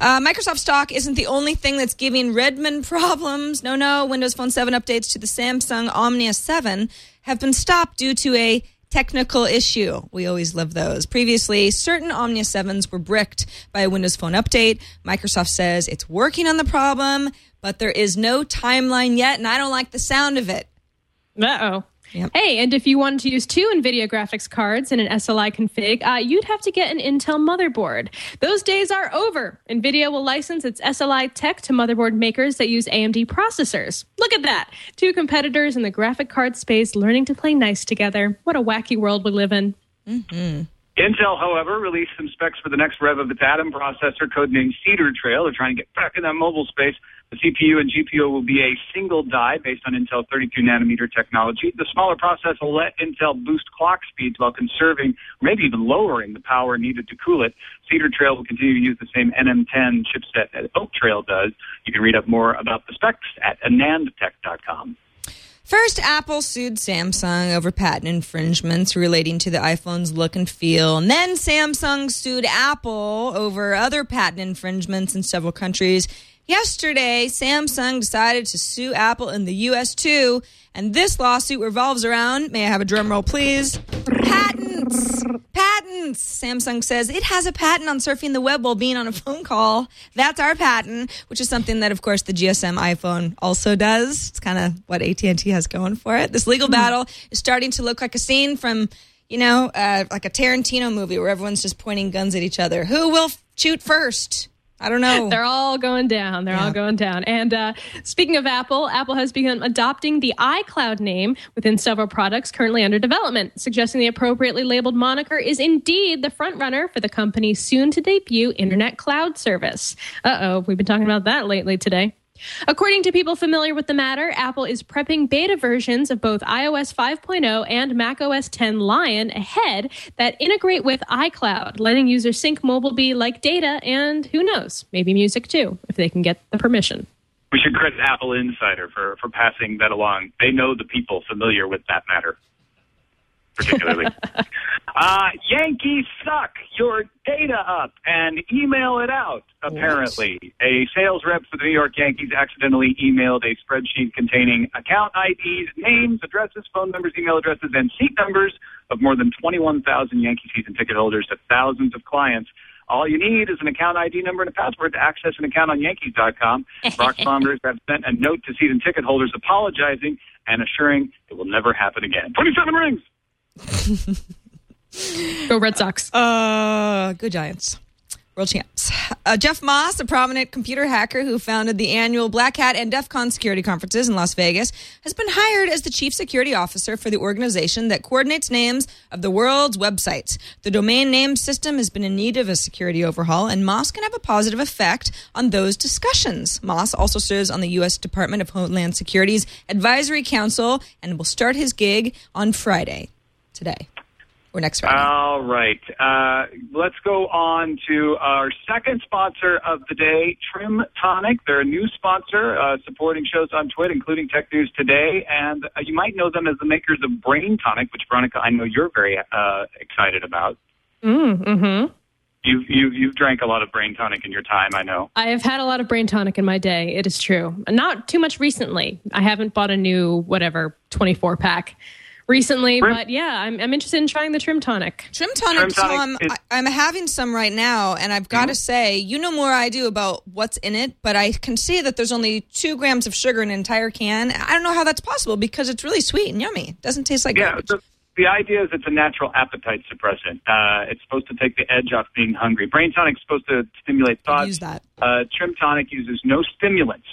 Uh, Microsoft stock isn't the only thing that's giving Redmond <laughs> problems. No, no. Windows Phone 7 updates to the Samsung Omnia 7 have been stopped due to a technical issue. We always love those. Previously, certain Omnia 7s were bricked by a Windows Phone update. Microsoft says it's working on the problem, but there is no timeline yet, and I don't like the sound of it. Uh oh. Yep. Hey, and if you wanted to use two NVIDIA graphics cards in an SLI config, uh, you'd have to get an Intel motherboard. Those days are over. NVIDIA will license its SLI tech to motherboard makers that use AMD processors. Look at that. Two competitors in the graphic card space learning to play nice together. What a wacky world we live in. Intel, however, released some specs for the next rev of its Atom processor, codenamed Cedar Trail. They're trying to get back in that mobile space. The CPU and GPU will be a single die based on Intel 32 nanometer technology. The smaller process will let Intel boost clock speeds while conserving, maybe even lowering, the power needed to cool it. Cedar Trail will continue to use the same NM10 chipset that Oak Trail does. You can read up more about the specs at anandtech.com. First, Apple sued Samsung over patent infringements relating to the iPhone's look and feel. And then Samsung sued Apple over other patent infringements in several countries. Yesterday, Samsung decided to sue Apple in the US too. And this lawsuit revolves around, may I have a drum roll, please? Patents. Patents. Samsung says it has a patent on surfing the web while being on a phone call. That's our patent, which is something that, of course, the GSM iPhone also does. It's kind of what AT&T has going for it. This legal battle is starting to look like a scene from, you know, uh, like a Tarantino movie where everyone's just pointing guns at each other. Who will shoot first? I don't know. They're all going down. They're Yeah. all going down. And uh, speaking of Apple, Apple has begun adopting the iCloud name within several products currently under development, suggesting the appropriately labeled moniker is indeed the frontrunner for the company's soon to debut internet cloud service. Uh oh, we've been talking about that lately today. According to people familiar with the matter, Apple is prepping beta versions of both iOS 5.0 and macOS 10 Lion ahead that integrate with iCloud, letting users sync MobileMe like data and who knows, maybe music too, if they can get the permission. We should credit Apple Insider for, for passing that along. They know the people familiar with that matter, particularly. <laughs> uh, Yankees suck. Your data up and email it out, apparently. A sales rep for the New York Yankees accidentally emailed a spreadsheet containing account IDs, names, addresses, phone numbers, email addresses, and seat numbers of more than 21,000 Yankee season ticket holders to thousands of clients. All you need is an account ID number and a password to access an account on Yankees.com. <laughs> Bronx Bombers have sent a note to season ticket holders apologizing and assuring it will never happen again. 27 rings! <laughs> Go Red Sox. Uh, go Giants. World champs. Uh, Jeff Moss, a prominent computer hacker who founded the annual Black Hat and DEF CON security conferences in Las Vegas, has been hired as the chief security officer for the organization that coordinates names of the world's websites. The domain name system has been in need of a security overhaul, and Moss can have a positive effect on those discussions. Moss also serves on the U.S. Department of Homeland Security's Advisory Council and will start his gig on Friday, today, or next Friday. All right. Uh, let's go on to our second sponsor of the day, Trim Tonic. They're a new sponsor uh, supporting shows on Twit, including Tech News Today. And uh, you might know them as the makers of Brain Tonic, which, Veronica, I know you're very uh, excited about. Mm-hmm. You've, you've, you've drank a lot of Brain Tonic in your time, I know. I have had a lot of brain tonic in my day. It is true. Not too much recently. I haven't bought a new whatever 24 pack recently, Trim- but yeah, I'm, I'm interested in trying the trim tonic. Trim tonic, Trim tonic Tom. is- I, I'm having some right now, and I've got to say, you know more I do about what's in it, but I can see that there's only two grams of sugar in an entire can. I don't know how that's possible because it's really sweet and yummy. It doesn't taste like Yeah, garbage. the, the idea is it's a natural appetite suppressant. Uh, it's supposed to take the edge off being hungry. Brain Tonic's supposed to stimulate thoughts. use that. Uh, Trim Tonic uses no stimulants.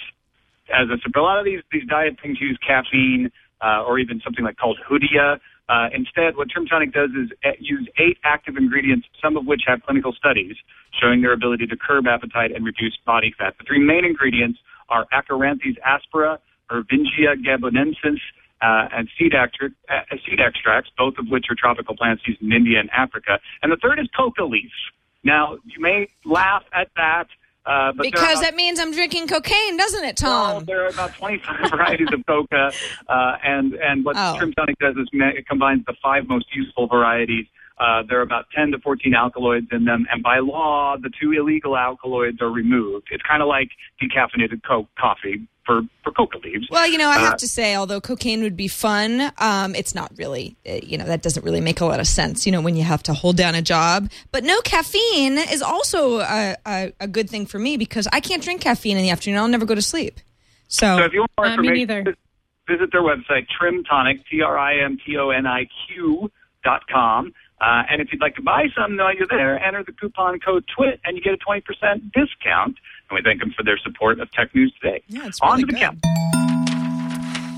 As a, a lot of these, these diet things use caffeine uh, or even something like called Hoodia. Uh, instead, what Trim does is uh, use eight active ingredients, some of which have clinical studies showing their ability to curb appetite and reduce body fat. The three main ingredients are Achyranthes aspera, Irvingia gabonensis, uh, and seed, extract, uh, seed extracts, both of which are tropical plants used in India and Africa. And the third is coca leaf. Now, you may laugh at that. Uh, but because about- that means I'm drinking cocaine, doesn't it, well, Tom? there are about 25 <laughs> varieties of coca, uh, and and what Oh. Trim Tonic does is ma- it combines the five most useful varieties. Uh, there are about 10 to 14 alkaloids in them, and by law, the two illegal alkaloids are removed. It's kind of like decaffeinated Coke coffee for for coca leaves. Well, you know, I have Uh, to say, although cocaine would be fun, um, it's not really, uh, you know, that doesn't really make a lot of sense, you know, when you have to hold down a job. But no caffeine is also a, a, a good thing for me because I can't drink caffeine in the afternoon. I'll never go to sleep. So, So if you want more Uh, me information, neither. visit their website, Trim Tonic, T R I M T O N I Q dot com. Uh, and if you'd like to buy some while you're there, enter the coupon code TWIT and you get a 20% discount. And we thank them for their support of Tech News Today. Yeah, it's On to the good. count.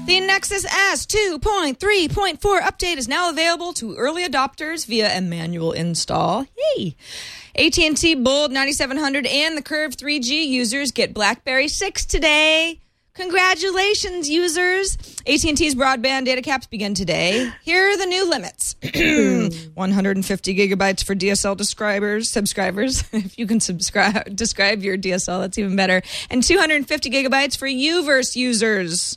The Nexus S 2.3.4 update is now available to early adopters via a manual install. Yay! AT&T Bold 9700 and the Curve 3G users get BlackBerry 6 today. Congratulations, users! AT&T's broadband data caps begin today. Here are the new limits: <clears throat> 150 gigabytes for DSL subscribers. Subscribers, <laughs> if you can subscribe, describe your DSL, that's even better. And 250 gigabytes for UVerse users.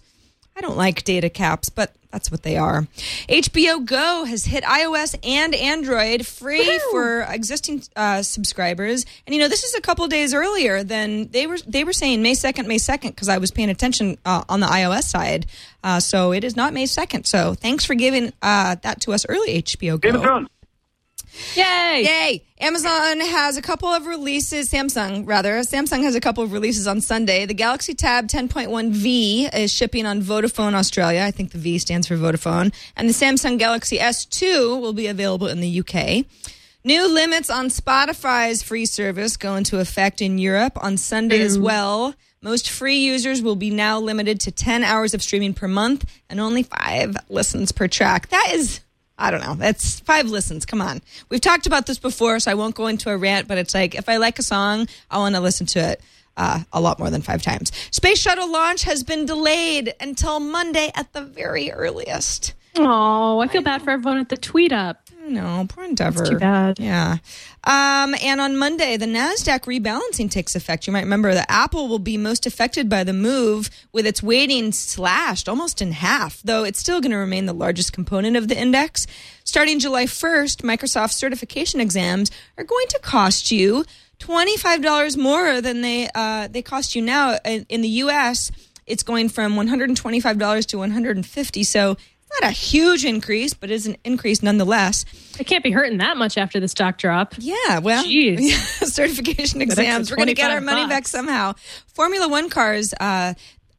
I don't like data caps, but that's what they are. HBO Go has hit iOS and Android free for existing uh, subscribers, and you know this is a couple days earlier than they were. They were saying May second, May second, because I was paying attention uh, on the iOS side. Uh, so it is not May second. So thanks for giving uh, that to us early, HBO Go. Game of Thrones. Yay! Yay! Amazon has a couple of releases. Samsung, rather, Samsung has a couple of releases on Sunday. The Galaxy Tab 10.1V is shipping on Vodafone Australia. I think the V stands for Vodafone. And the Samsung Galaxy S2 will be available in the UK. New limits on Spotify's free service go into effect in Europe on Sunday as well. Most free users will be now limited to 10 hours of streaming per month and only five listens per track. That is, I don't know, that's five listens. Come on. We've talked about this before, so I won't go into a rant, but it's like if I like a song, I want to listen to it. Uh, a lot more than five times. Space shuttle launch has been delayed until Monday at the very earliest. Oh, I feel bad for everyone at the tweet up. No, poor Endeavour. too bad. Yeah. Um, and on Monday, the NASDAQ rebalancing takes effect. You might remember that Apple will be most affected by the move with its weighting slashed almost in half, though it's still going to remain the largest component of the index. Starting July 1st, Microsoft certification exams are going to cost you $25 more than they, uh, they cost you now. In, in the U.S., it's going from $125 to 150 So not a huge increase, but is an increase nonetheless. It can't be hurting that much after the stock drop. Yeah, well, Jeez. <laughs> certification exams. We're going to get our 25 money back somehow. Formula One cars uh,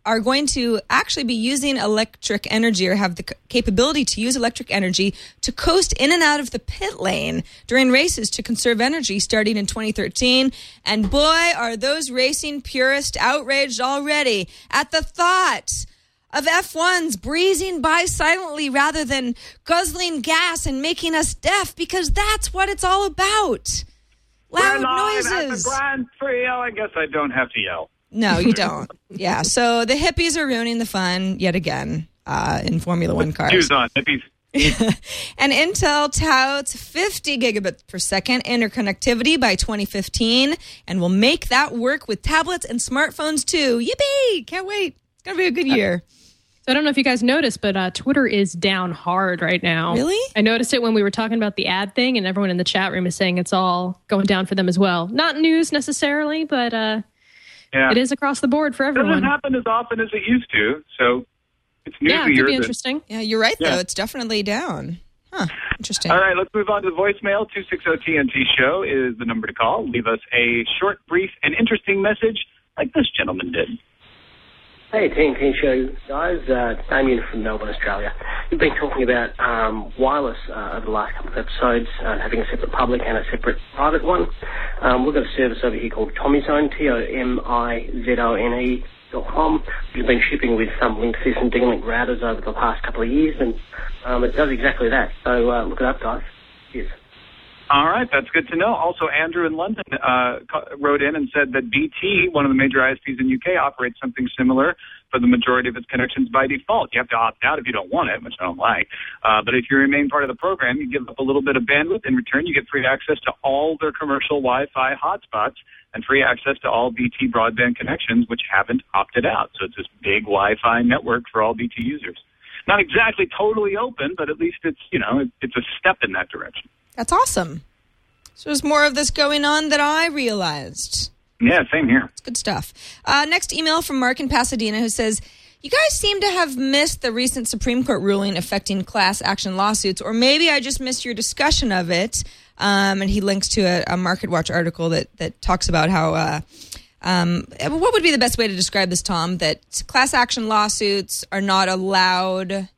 are going to actually be using electric energy or have the c- capability to use electric energy to coast in and out of the pit lane during races to conserve energy starting in 2013. And boy, are those racing purists outraged already at the thought of F1s breezing by silently rather than guzzling gas and making us deaf because that's what it's all about. Loud We're live at the noises. Grand Prix. Oh, I guess I don't have to yell. No, you <laughs> don't. yeah, so the hippies are ruining the fun yet again uh, in Formula One cars. Shoes on, hippies. <laughs> And Intel touts 50 gigabits per second interconnectivity by 2015 and will make that work with tablets and smartphones too. Yippee! Can't wait. It's going to be a good year. So I don't know if you guys noticed, but uh, Twitter is down hard right now. Really? I noticed it when we were talking about the ad thing, and everyone in the chat room is saying it's all going down for them as well. Not news necessarily, but uh, Yeah. it is across the board for everyone. It doesn't everyone. happen as often as it used to, so it's new Yeah, it newsier. could be that- interesting. Yeah, you're right, Yeah. though. It's definitely down. Huh. Interesting. All right, let's move on to the voicemail. 260-TNT show is the number to call. Leave us a short, brief, and interesting message like this gentleman did. Hey, TNT Show guys. Uh, Damien from Melbourne, Australia. We've been talking about um, wireless uh, over the last couple of episodes, uh, having a separate public and a separate private one. Um, we've got a service over here called Tomizone, T-O-M-I-Z-O-N-E dot com. We've been shipping with some Linksys and D-Link routers over the past couple of years, and um, it does exactly that. So uh, look it up, guys. Cheers. All right, that's good to know. Also, Andrew in London uh, wrote in and said that BT, one of the major ISPs in UK, operates something similar for the majority of its connections by default. You have to opt out if you don't want it, which I don't like. Uh, but if you remain part of the program, you give up a little bit of bandwidth. In return, you get free access to all their commercial Wi-Fi hotspots and free access to all BT broadband connections, which haven't opted out. So it's this big Wi-Fi network for all BT users. Not exactly totally open, but at least it's you know it, it's a step in that direction. That's awesome. So there's more of this going on than I realized. Yeah, same here. It's good stuff. Uh, next email from Mark in Pasadena who says, You guys seem to have missed the recent Supreme Court ruling affecting class action lawsuits, or maybe I just missed your discussion of it. Um, and he links to a, a Market Watch article that, that talks about how. Uh, um, what would be the best way to describe this, Tom? That class action lawsuits are not allowed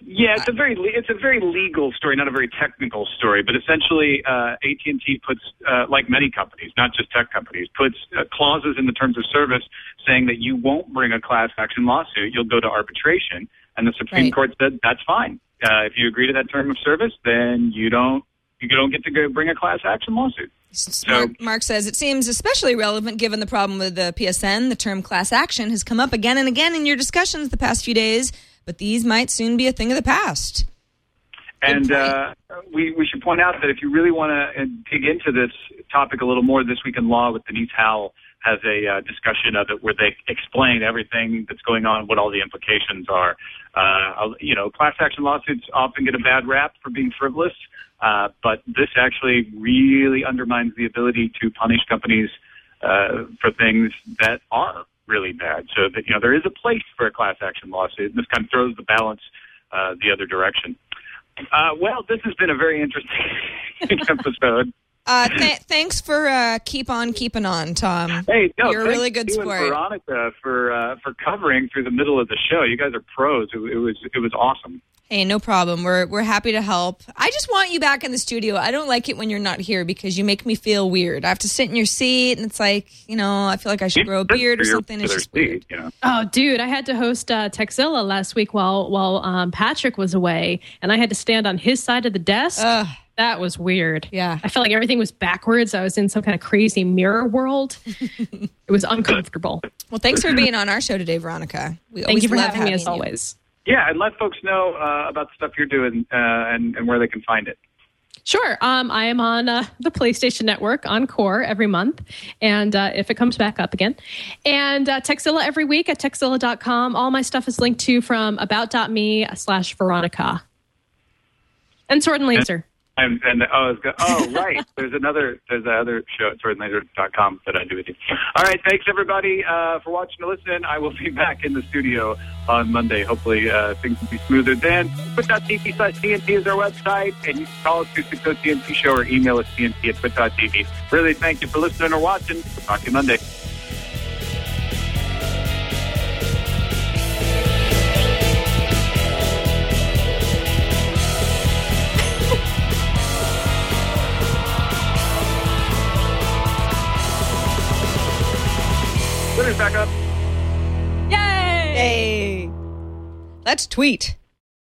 Yeah, it's a very it's a very legal story, not a very technical story. But essentially, uh, AT and T puts, uh, like many companies, not just tech companies, puts uh, clauses in the terms of service saying that you won't bring a class action lawsuit. You'll go to arbitration, and the Supreme Right. Court said that's fine. Uh, if you agree to that term of service, then you don't you don't get to go bring a class action lawsuit. Mark, Mark says it seems especially relevant given the problem with the PSN. The term class action has come up again and again in your discussions the past few days, but these might soon be a thing of the past. And uh, we, we should point out that if you really want to dig into this topic a little more, This Week in Law with Denise Howell has a uh, discussion of it where they explain everything that's going on, what all the implications are. Uh, you know, class action lawsuits often get a bad rap for being frivolous, uh, but this actually really undermines the ability to punish companies uh, for things that are really bad. So that you know there is a place for a class action lawsuit, this kind of throws the balance uh, the other direction. Uh, well, this has been a very interesting <laughs> episode. Uh, th- thanks for uh, keep on keeping on, Tom. Hey, no, You're a really good to you and sport. Veronica for uh, for covering through the middle of the show. You guys are pros. It, it was it was awesome. Hey, no problem. We're we're happy to help. I just want you back in the studio. I don't like it when you're not here because you make me feel weird. I have to sit in your seat, and it's like you know, I feel like I should grow a beard or something. It's just weird. seat. Oh, dude, I had to host uh, Tekzilla last week while while um, Patrick was away, and I had to stand on his side of the desk. Ugh. That was weird. Yeah. I felt like everything was backwards. I was in some kind of crazy mirror world. it was uncomfortable. Well, thanks for being on our show today, Veronica. We Thank always you for love having me as you. always. Yeah, and let folks know uh, about the stuff you're doing uh, and and where they can find it. Sure. Um, I am on uh, the PlayStation Network on Qore every month, and uh, if it comes back up again, and uh, Tekzilla every week at Tekzilla.com. All my stuff is linked to from about.me slash Veronica. And Sword and Laser. And, and oh, it's go- oh, right. <laughs> There's another there's another show at swordandlaser.com that I do with you. All right, thanks everybody uh, for watching and listening. I will be <laughs> back in the studio on Monday. Hopefully uh, things will be smoother then. Twit.tv slash TNT is our website, and you can call us 260 TNT show or email us TNT at twit.tv. Really, thank you for listening or watching. Talk to you Monday. Twitter's back up. Yay! Hey, let's tweet.